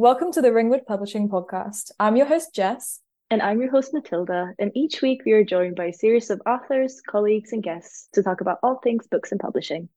Welcome to the Ringwood Publishing Podcast. I'm your host, Jess. And I'm your host, Matilda. And each week we are joined by a series of authors, colleagues, and guests to talk about all things books and publishing.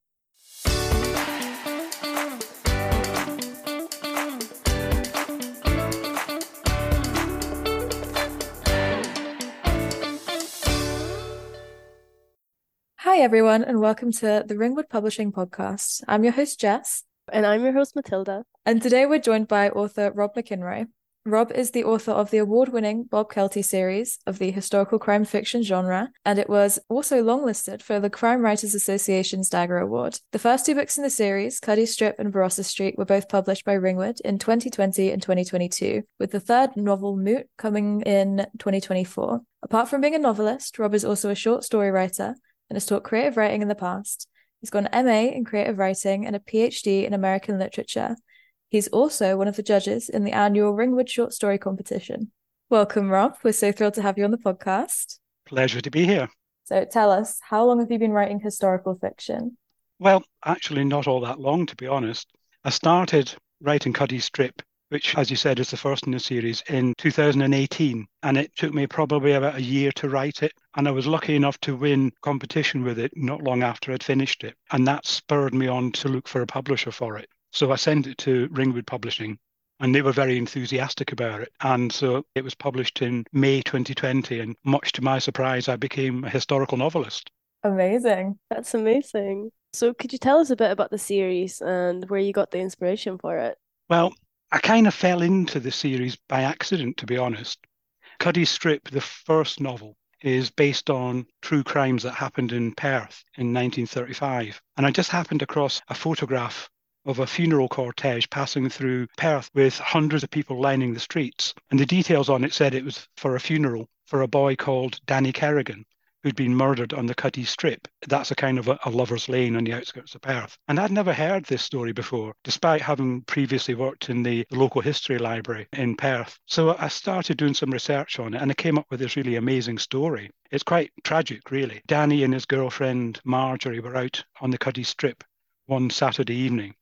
Hi, everyone, and welcome to the Ringwood Publishing Podcast. I'm your host, Jess. And I'm your host, Matilda. And today we're joined by author Rob McInroy. Rob is the author of the award winning Bob Kelty series of the historical crime fiction genre, and it was also longlisted for the Crime Writers Association's Dagger Award. The first two books in the series, Cuddies Strip and Barossa Street, were both published by Ringwood in 2020 and 2022, with the third novel, Moot, coming in 2024. Apart from being a novelist, Rob is also a short story writer and has taught creative writing in the past. He's got an MA in creative writing and a PhD in American literature. He's also one of the judges in the annual Ringwood Short Story Competition. Welcome, Rob. We're so thrilled to have you on the podcast. Pleasure to be here. So tell us, how long have you been writing historical fiction? Well, actually, not all that long, to be honest. I started writing Cuddies Strip which, as you said, is the first in the series, in 2018. And it took me probably about a year to write it. And I was lucky enough to win competition with it not long after I'd finished it. And that spurred me on to look for a publisher for it. So I sent it to Ringwood Publishing and they were very enthusiastic about it. And so it was published in May 2020. And much to my surprise, I became a historical novelist. Amazing. That's amazing. So, could you tell us a bit about the series and where you got the inspiration for it? Well, I kind of fell into the series by accident, to be honest. Cuddies Strip, the first novel, is based on true crimes that happened in Perth in 1935. And I just happened across a photograph of a funeral cortege passing through Perth with hundreds of people lining the streets. And the details on it said it was for a funeral for a boy called Danny Kerrigan, who'd been murdered on the Cuddies Strip. That's a kind of a, a, lover's lane on the outskirts of Perth. And I'd never heard this story before, despite having previously worked in the local history library in Perth. So I started doing some research on it and I came up with this really amazing story. It's quite tragic, really. Danny and his girlfriend Marjorie were out on the Cuddies Strip one Saturday evening.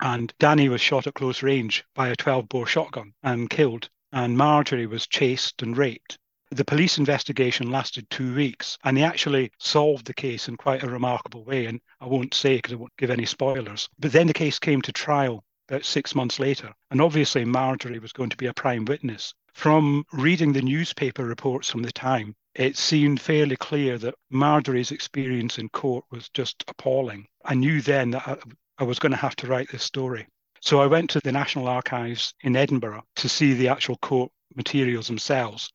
And Danny was shot at close range by a 12 bore shotgun and killed. And Marjorie was chased and raped. The police investigation lasted two weeks and they actually solved the case in quite a remarkable way. And I won't say because I won't give any spoilers. But then the case came to trial about six months later. And obviously, Marjorie was going to be a prime witness. From reading the newspaper reports from the time, it seemed fairly clear that Marjorie's experience in court was just appalling. I knew then that I, I was going to have to write this story. So I went to the National Archives in Edinburgh to see the actual court materials themselves.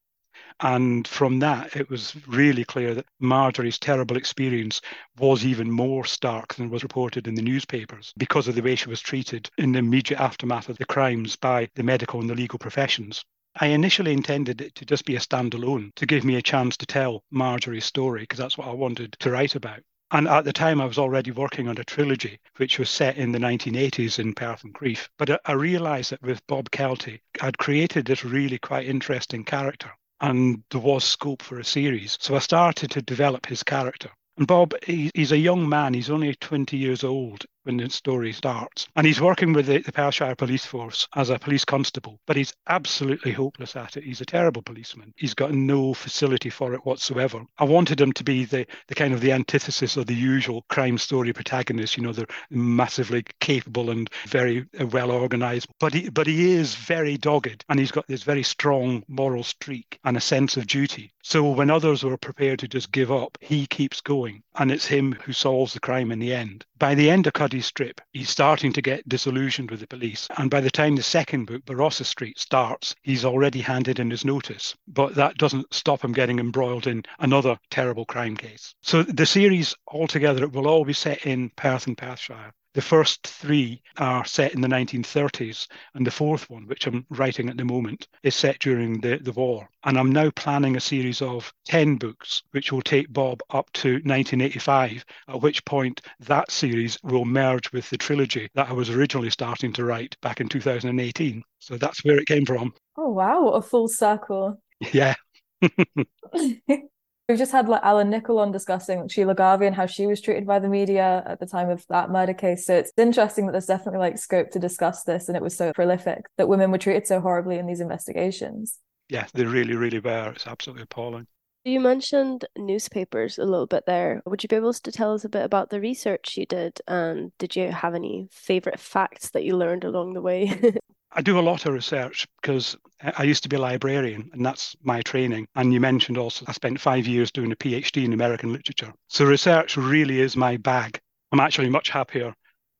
And from that, it was really clear that Marjorie's terrible experience was even more stark than was reported in the newspapers because of the way she was treated in the immediate aftermath of the crimes by the medical and the legal professions. I initially intended it to just be a standalone to give me a chance to tell Marjorie's story because that's what I wanted to write about. And at the time, I was already working on a trilogy which was set in the 1980s in Perth and Crieff. But I realised that with Bob Kelty, I'd created this really quite interesting character and there was scope for a series. So I started to develop his character. And Bob, he's a young man. He's only 20 years old when the story starts. And he's working with the, the Perthshire Police Force as a police constable, but he's absolutely hopeless at it. He's a terrible policeman. He's got no facility for it whatsoever. I wanted him to be the, the kind of the antithesis of the usual crime story protagonist. You know, they're massively capable and very uh, well organized, but he, but he is very dogged and he's got this very strong moral streak and a sense of duty. So when others were prepared to just give up, he keeps going. And it's him who solves the crime in the end. By the end of Strip, he's starting to get disillusioned with the police. And by the time the second book, Barossa Street, starts, he's already handed in his notice. But that doesn't stop him getting embroiled in another terrible crime case. So the series altogether it will all be set in Perth and Perthshire. The first three are set in the 1930s, and the fourth one, which I'm writing at the moment, is set during the, the war. And I'm now planning a series of 10 books, which will take Bob up to 1985, at which point that series will merge with the trilogy that I was originally starting to write back in 2018. So that's where it came from. Oh, wow, what a full circle. Yeah. We've just had like Alan Nicol on discussing Sheila Garvie and how she was treated by the media at the time of that murder case. So it's interesting that there's definitely like scope to discuss this and it was so prolific that women were treated so horribly in these investigations. Yeah, they really, really were. It's absolutely appalling. You mentioned newspapers a little bit there. Would you be able to tell us a bit about the research you did? And did you have any favorite facts that you learned along the way? I do a lot of research because I used to be a librarian and that's my training. And you mentioned also I spent five years doing a PhD in American literature. So research really is my bag. I'm actually much happier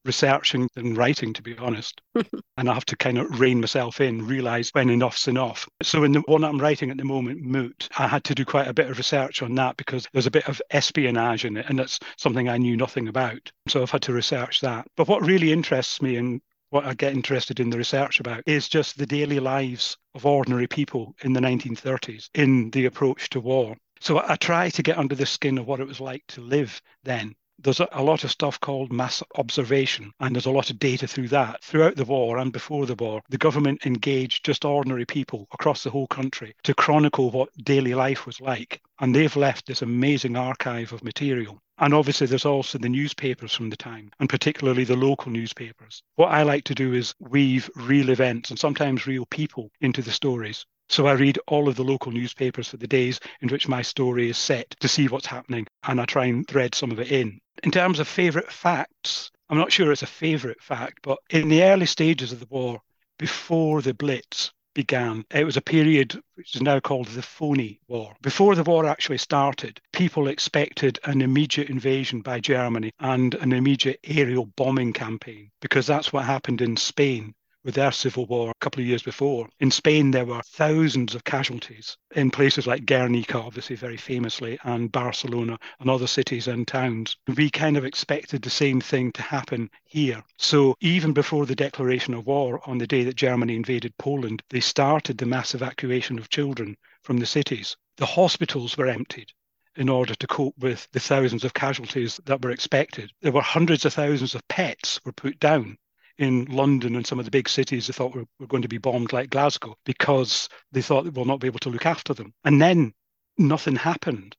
researching than writing, to be honest. and I have to kind of rein myself in, realize when enough's enough. So in the one I'm writing at the moment, Moot, I had to do quite a bit of research on that because there's a bit of espionage in it, and that's something I knew nothing about. So I've had to research that. But what really interests me and what I get interested in the research about is just the daily lives of ordinary people in the 1930s in the approach to war. So I try to get under the skin of what it was like to live then there's a, lot of stuff called mass observation, and there's a lot of data through that. Throughout the war and before the war, the government engaged just ordinary people across the whole country to chronicle what daily life was like. And they've left this amazing archive of material. And obviously, there's also the newspapers from the time, and particularly the local newspapers. What I like to do is weave real events and sometimes real people into the stories. So I read all of the local newspapers for the days in which my story is set to see what's happening, and I try and thread some of it in. In terms of favourite facts, I'm not sure it's a favourite fact, but in the early stages of the war, before the Blitz began, it was a period which is now called the phony war. Before the war actually started, people expected an immediate invasion by Germany and an immediate aerial bombing campaign because that's what happened in Spain with their civil war a couple of years before. In Spain, there were thousands of casualties in places like Guernica, obviously very famously, and Barcelona and other cities and towns. We kind of expected the same thing to happen here. So even before the declaration of war on the day that Germany invaded Poland, they started the mass evacuation of children from the cities. The hospitals were emptied in order to cope with the thousands of casualties that were expected. There were hundreds of thousands of pets were put down in London and some of the big cities they thought were, were going to be bombed like Glasgow because they thought they will not be able to look after them. And then nothing happened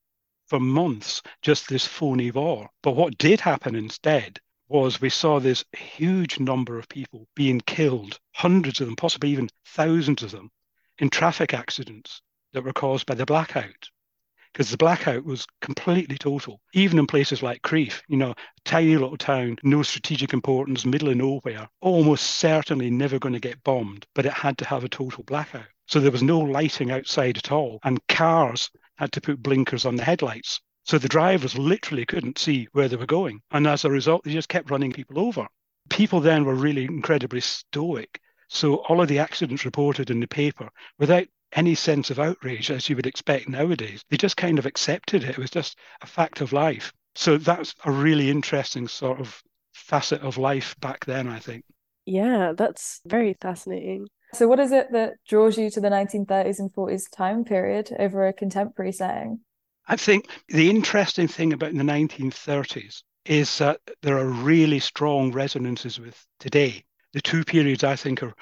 for months, just this phony war. But what did happen instead was we saw this huge number of people being killed, hundreds of them, possibly even thousands of them, in traffic accidents that were caused by the blackout because the blackout was completely total. Even in places like Crieff, you know, tiny little town, no strategic importance, middle of nowhere, almost certainly never going to get bombed, but it had to have a total blackout. So there was no lighting outside at all, and cars had to put blinkers on the headlights. So the drivers literally couldn't see where they were going. And as a result, they just kept running people over. People then were really incredibly stoic. So all of the accidents reported in the paper, without any sense of outrage as you would expect nowadays. They just kind of accepted it. It was just a fact of life. So that's a really interesting sort of facet of life back then, I think. Yeah, that's very fascinating. So, what is it that draws you to the 1930s and 40s time period over a contemporary setting? I think the interesting thing about the 1930s is that there are really strong resonances with today. The two periods I think are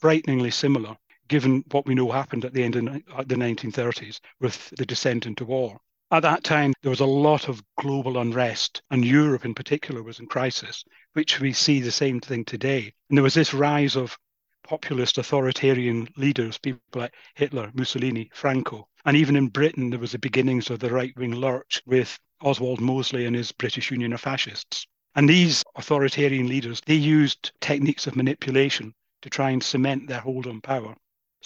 frighteningly similar given what we know happened at the end of the 1930s with the descent into war. At that time, there was a lot of global unrest, and Europe in particular was in crisis, which we see the same thing today. And there was this rise of populist authoritarian leaders, people like Hitler, Mussolini, Franco. And even in Britain, there was the beginnings of the right wing lurch with Oswald Mosley and his British Union of Fascists. And these authoritarian leaders, they used techniques of manipulation to try and cement their hold on power.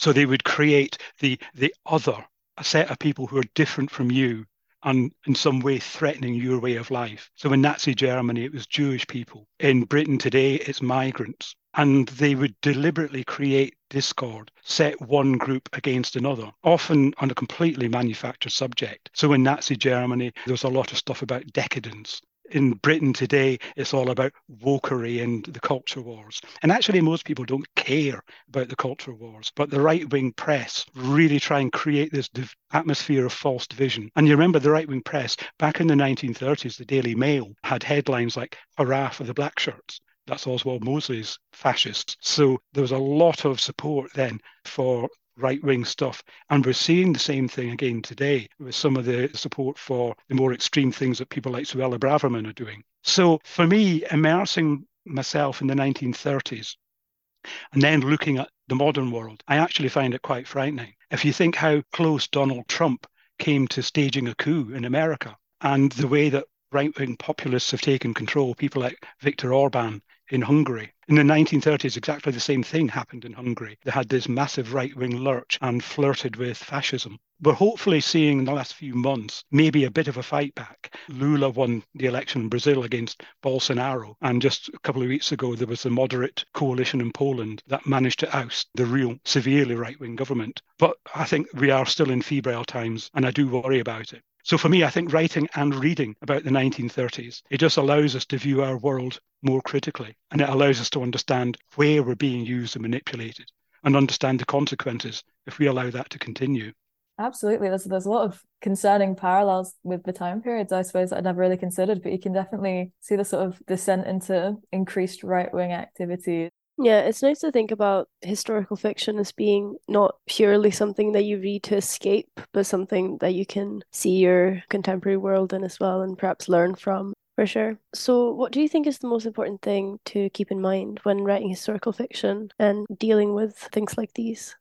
So they would create the the other, a set of people who are different from you and in some way threatening your way of life. So in Nazi Germany, it was Jewish people. In Britain today, it's migrants. And they would deliberately create discord, set one group against another, often on a completely manufactured subject. So in Nazi Germany, there was a lot of stuff about decadence in Britain today, it's all about wokery and the culture wars. And actually, most people don't care about the culture wars, but the right wing press really try and create this div- atmosphere of false division. And you remember the right wing press back in the 1930s, the Daily Mail had headlines like Hurrah for the Black Shirts. That's Oswald Mosley's fascists. So there was a lot of support then for right wing stuff. And we're seeing the same thing again today with some of the support for the more extreme things that people like Suella Braverman are doing. So for me, immersing myself in the 1930s and then looking at the modern world, I actually find it quite frightening. If you think how close Donald Trump came to staging a coup in America and the way that right wing populists have taken control, people like Viktor Orban in Hungary. In the 1930s, exactly the same thing happened in Hungary. They had this massive right wing lurch and flirted with fascism. We're hopefully seeing in the last few months maybe a bit of a fight back. Lula won the election in Brazil against Bolsonaro. And just a couple of weeks ago, there was a moderate coalition in Poland that managed to oust the real severely right wing government. But I think we are still in febrile times, and I do worry about it. So for me, I think writing and reading about the 1930s, it just allows us to view our world more critically. And it allows us to understand where we're being used and manipulated and understand the consequences if we allow that to continue. Absolutely. There's there's a lot of concerning parallels with the time periods, I suppose, I'd never really considered, but you can definitely see the sort of descent into increased right wing activity yeah, it's nice to think about historical fiction as being not purely something that you read to escape, but something that you can see your contemporary world in as well and perhaps learn from. For sure. So, what do you think is the most important thing to keep in mind when writing historical fiction and dealing with things like these?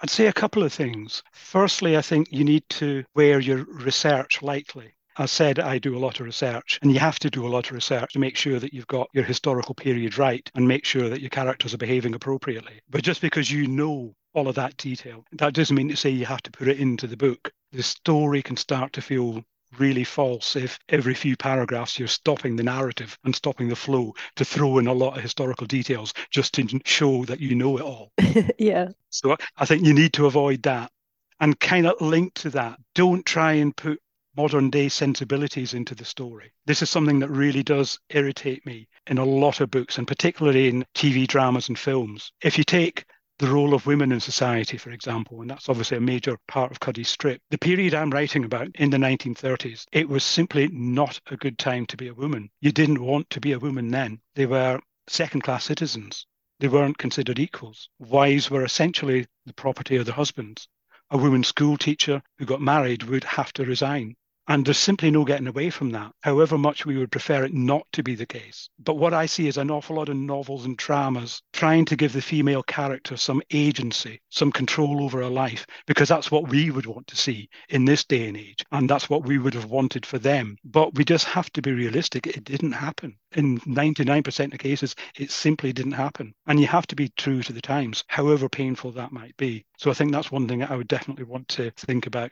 I'd say a couple of things. Firstly, I think you need to wear your research lightly. I said I do a lot of research, and you have to do a lot of research to make sure that you've got your historical period right and make sure that your characters are behaving appropriately. But just because you know all of that detail, that doesn't mean to say you have to put it into the book. The story can start to feel really false if every few paragraphs you're stopping the narrative and stopping the flow to throw in a lot of historical details just to show that you know it all. yeah. So I think you need to avoid that. And kind of linked to that, don't try and put modern day sensibilities into the story. This is something that really does irritate me in a lot of books, and particularly in TV dramas and films. If you take the role of women in society, for example, and that's obviously a major part of Cuddies strip. The period I'm writing about in the 1930s, it was simply not a good time to be a woman. You didn't want to be a woman then. They were second class citizens. They weren't considered equals. Wives were essentially the property of their husbands. A woman school teacher who got married would have to resign. And there's simply no getting away from that, however much we would prefer it not to be the case. But what I see is an awful lot of novels and dramas trying to give the female character some agency, some control over her life, because that's what we would want to see in this day and age. And that's what we would have wanted for them. But we just have to be realistic. It didn't happen. In 99% of cases, it simply didn't happen. And you have to be true to the times, however painful that might be. So I think that's one thing I would definitely want to think about.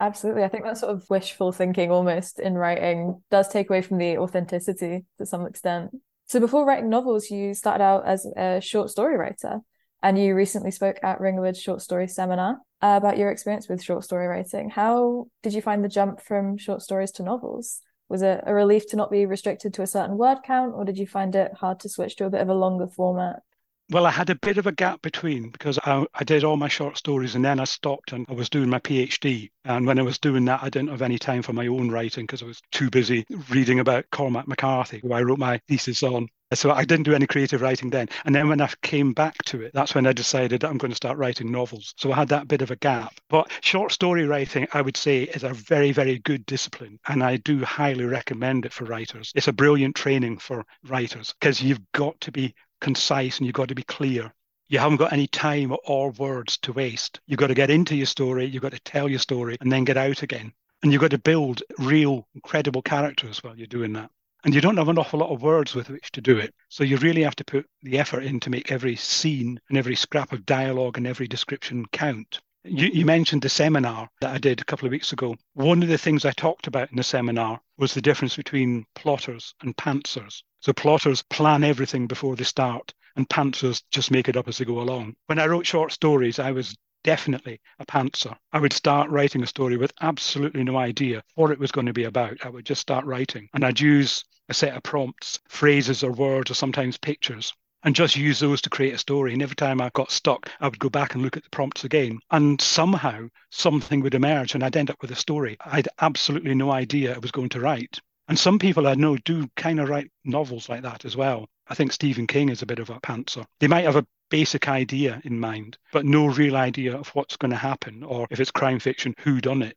Absolutely. I think that sort of wishful thinking almost in writing does take away from the authenticity to some extent. So before writing novels, you started out as a short story writer and you recently spoke at Ringwood Short Story Seminar about your experience with short story writing. How did you find the jump from short stories to novels? Was it a relief to not be restricted to a certain word count, or did you find it hard to switch to a bit of a longer format? Well, I had a bit of a gap between because I, I, did all my short stories and then I stopped and I was doing my PhD. And when I was doing that, I didn't have any time for my own writing because I was too busy reading about Cormac McCarthy, who I wrote my thesis on. So I didn't do any creative writing then. And then when I came back to it, that's when I decided I'm going to start writing novels. So I had that bit of a gap. But short story writing, I would say, is a very, very good discipline. And I do highly recommend it for writers. It's a brilliant training for writers because you've got to be concise and you've got to be clear. You haven't got any time or words to waste. You've got to get into your story, you've got to tell your story, and then get out again. And you've got to build real, credible characters while you're doing that. And you don't have an awful lot of words with which to do it. So you really have to put the effort in to make every scene and every scrap of dialogue and every description count. You, you, mentioned the seminar that I did a couple of weeks ago. One of the things I talked about in the seminar was the difference between plotters and pantsers. So plotters plan everything before they start, and pantsers just make it up as they go along. When I wrote short stories, I was definitely a pantser. I would start writing a story with absolutely no idea what it was going to be about. I would just start writing, and I'd use a set of prompts, phrases or words, or sometimes pictures and just use those to create a story. And every time I got stuck, I would go back and look at the prompts again. And somehow something would emerge and I'd end up with a story I'd absolutely no idea I was going to write. And some people I know do kind of write novels like that as well. I think Stephen King is a bit of a pantser. They might have a basic idea in mind, but no real idea of what's going to happen, or if it's crime fiction, who done it.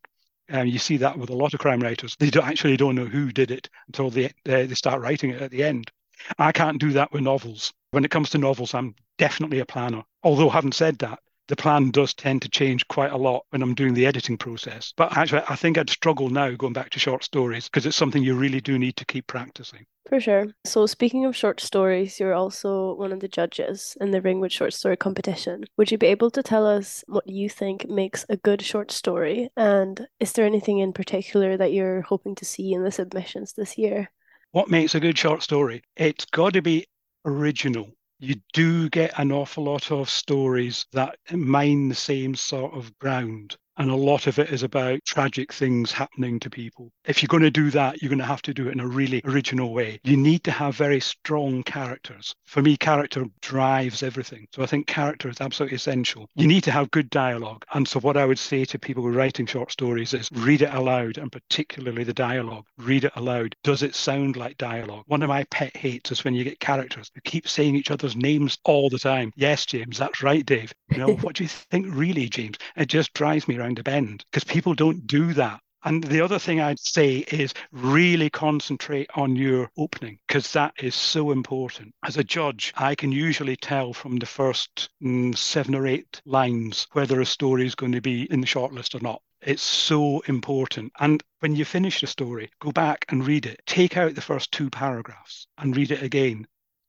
Um, you see that with a lot of crime writers. They don't, actually don't know who did it until they, they, they start writing it at the end. I can't do that with novels. When it comes to novels, I'm definitely a planner. Although, having said that, the plan does tend to change quite a lot when I'm doing the editing process. But actually, I think I'd struggle now going back to short stories because it's something you really do need to keep practicing. For sure. So, speaking of short stories, you're also one of the judges in the Ringwood Short Story Competition. Would you be able to tell us what you think makes a good short story? And is there anything in particular that you're hoping to see in the submissions this year? What makes a good short story? It's got to be original you do get an awful lot of stories that mine the same sort of ground. And a lot of it is about tragic things happening to people. If you're going to do that, you're going to have to do it in a really original way. You need to have very strong characters. For me, character drives everything. So I think character is absolutely essential. You need to have good dialogue. And so, what I would say to people who are writing short stories is read it aloud, and particularly the dialogue. Read it aloud. Does it sound like dialogue? One of my pet hates is when you get characters who keep saying each other's names all the time. Yes, James, that's right, Dave. You know, what do you think, really, James? It just drives me around a bend because people don't do that. And the other thing I'd say is really concentrate on your opening because that is so important. As a judge, I can usually tell from the first mm, seven or eight lines whether a story is going to be in the shortlist or not. It's so important. And when you finish the story, go back and read it. Take out the first two paragraphs and read it again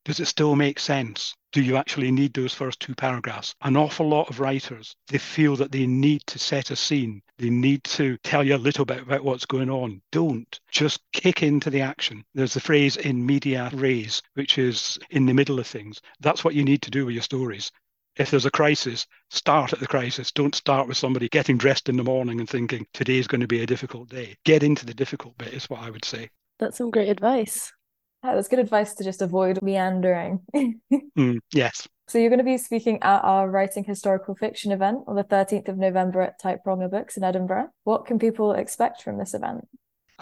does it still make sense? Do you actually need those first two paragraphs? An awful lot of writers, they feel that they need to set a scene. They need to tell you a little bit about what's going on. Don't. Just kick into the action. There's the phrase in media res, which is in the middle of things. That's what you need to do with your stories. If there's a crisis, start at the crisis. Don't start with somebody getting dressed in the morning and thinking today's going to be a difficult day. Get into the difficult bit, is what I would say. That's some great advice. Yeah, that's good advice to just avoid meandering. mm, yes. So you're going to be speaking at our Writing Historical Fiction event on the 13th of November at Typewronger Books in Edinburgh. What can people expect from this event?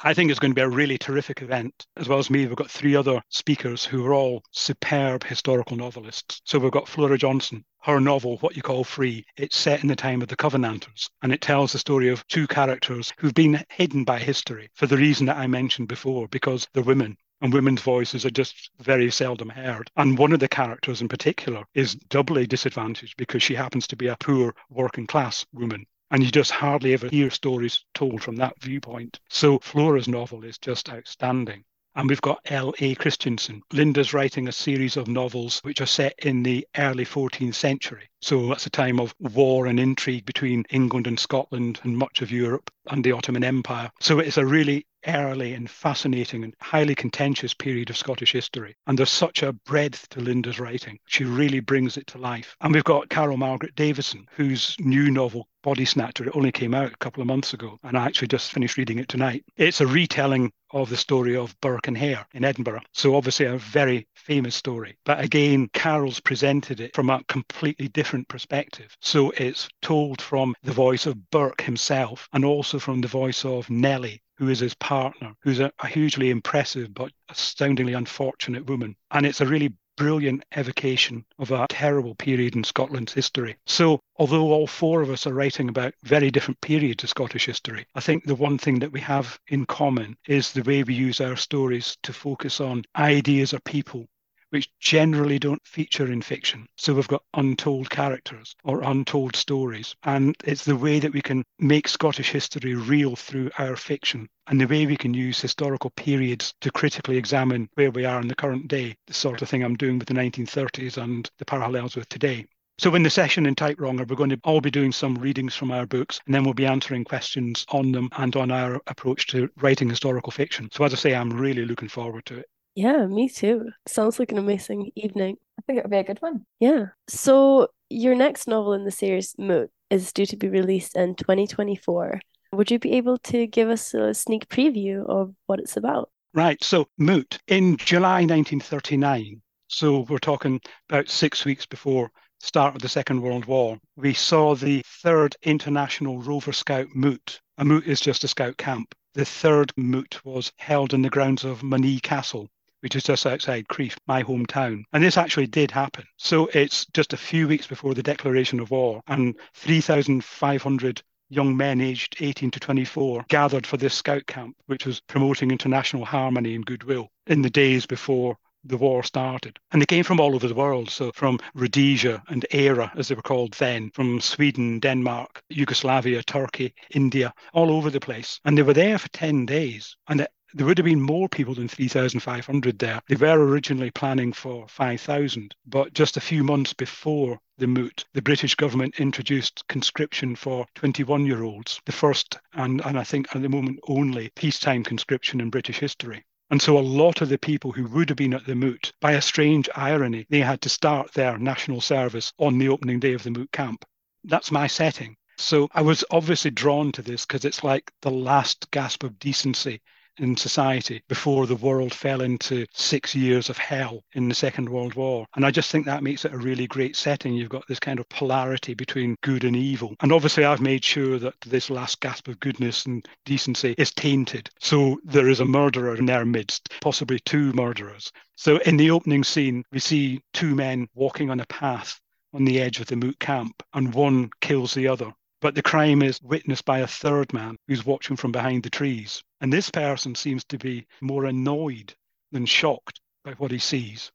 I think it's going to be a really terrific event. As well as me, we've got three other speakers who are all superb historical novelists. So we've got Flora Johnston. Her novel, What You Call Free, it's set in the time of the Covenanters, and it tells the story of two characters who've been hidden by history for the reason that I mentioned before, because they're women and women's voices are just very seldom heard. And one of the characters in particular is doubly disadvantaged because she happens to be a poor working class woman. And you just hardly ever hear stories told from that viewpoint. So Flora's novel is just outstanding. And we've got L.A. Christensen. Linda's writing a series of novels which are set in the early 14th century. So that's a time of war and intrigue between England and Scotland and much of Europe and the Ottoman Empire. So it's a really early and fascinating and highly contentious period of Scottish history. And there's such a breadth to Linda's writing. She really brings it to life. And we've got Carol Margaret Davison, whose new novel, Body Snatcher, it only came out a couple of months ago. And I actually just finished reading it tonight. It's a retelling of the story of Burke and Hare in Edinburgh. So obviously a very famous story. But again, Carol's presented it from a completely different perspective. So it's told from the voice of Burke himself and also from the voice of Nellie, who is his partner, who's a, a hugely impressive but astoundingly unfortunate woman. And it's a really brilliant evocation of a terrible period in Scotland's history. So, although all four of us are writing about very different periods of Scottish history, I think the one thing that we have in common is the way we use our stories to focus on ideas or people which generally don't feature in fiction. So we've got untold characters or untold stories. And it's the way that we can make Scottish history real through our fiction and the way we can use historical periods to critically examine where we are in the current day, the sort of thing I'm doing with the 1930s and the parallels with today. So in the session in Typewronger, we're going to all be doing some readings from our books, and then we'll be answering questions on them and on our approach to writing historical fiction. So as I say, I'm really looking forward to it. Yeah, me too. Sounds like an amazing evening. I think it would be a good one. Yeah. So, your next novel in the series, Moot, is due to be released in 2024. Would you be able to give us a sneak preview of what it's about? Right. So, Moot, in July 1939, so we're talking about six weeks before start of the Second World War, we saw the third International Rover Scout Moot. A Moot is just a scout camp. The third Moot was held in the grounds of Monzie Castle, which is just outside Crieff, my hometown. And this actually did happen. So it's just a few weeks before the declaration of war, and 3,500 young men aged 18 to 24 gathered for this scout camp, which was promoting international harmony and goodwill in the days before the war started. And they came from all over the world. So from Rhodesia and Eire, as they were called then, from Sweden, Denmark, Yugoslavia, Turkey, India, all over the place. And they were there for 10 days. And there would have been more people than 3,500 there. They were originally planning for 5,000, but just a few months before the moot, the British government introduced conscription for 21 year olds, the first and, and I think at the moment only peacetime conscription in British history. And so a lot of the people who would have been at the moot, by a strange irony, they had to start their national service on the opening day of the moot camp. That's my setting. So I was obviously drawn to this because it's like the last gasp of decency in society before the world fell into six years of hell in the Second World War. And I just think that makes it a really great setting. You've got this kind of polarity between good and evil. And obviously, I've made sure that this last gasp of goodness and decency is tainted. So there is a murderer in their midst, possibly two murderers. So in the opening scene, we see two men walking on a path on the edge of the moot camp, and one kills the other. But the crime is witnessed by a third man who's watching from behind the trees. And this person seems to be more annoyed than shocked by what he sees.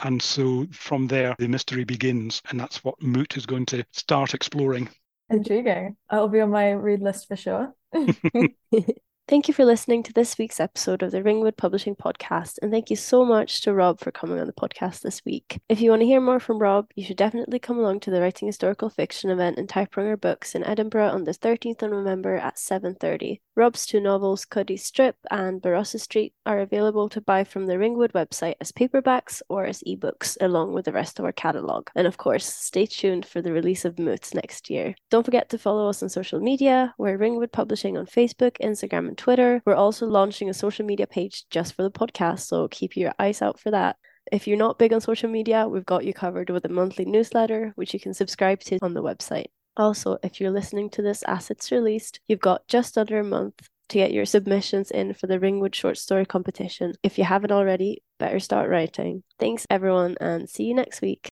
And so from there, the mystery begins. And that's what Moot is going to start exploring. Intriguing. That'll be on my read list for sure. Thank you for listening to this week's episode of the Ringwood Publishing Podcast, and thank you so much to Rob for coming on the podcast this week. If you want to hear more from Rob, you should definitely come along to the Writing Historical Fiction event in Typewronger Books in Edinburgh on the 13th of November at 7.30. Rob's two novels, Cuddies Strip and Barossa Street, are available to buy from the Ringwood website as paperbacks or as ebooks, along with the rest of our catalogue. And of course, stay tuned for the release of Moots next year. Don't forget to follow us on social media. We're Ringwood Publishing on Facebook, Instagram, and Twitter. We're also launching a social media page just for the podcast, so keep your eyes out for that. If you're not big on social media, we've got you covered with a monthly newsletter, which you can subscribe to on the website. Also, if you're listening to this as it's released, you've got just under a month to get your submissions in for the Ringwood Short Story Competition. If you haven't already, better start writing. Thanks, everyone, and see you next week.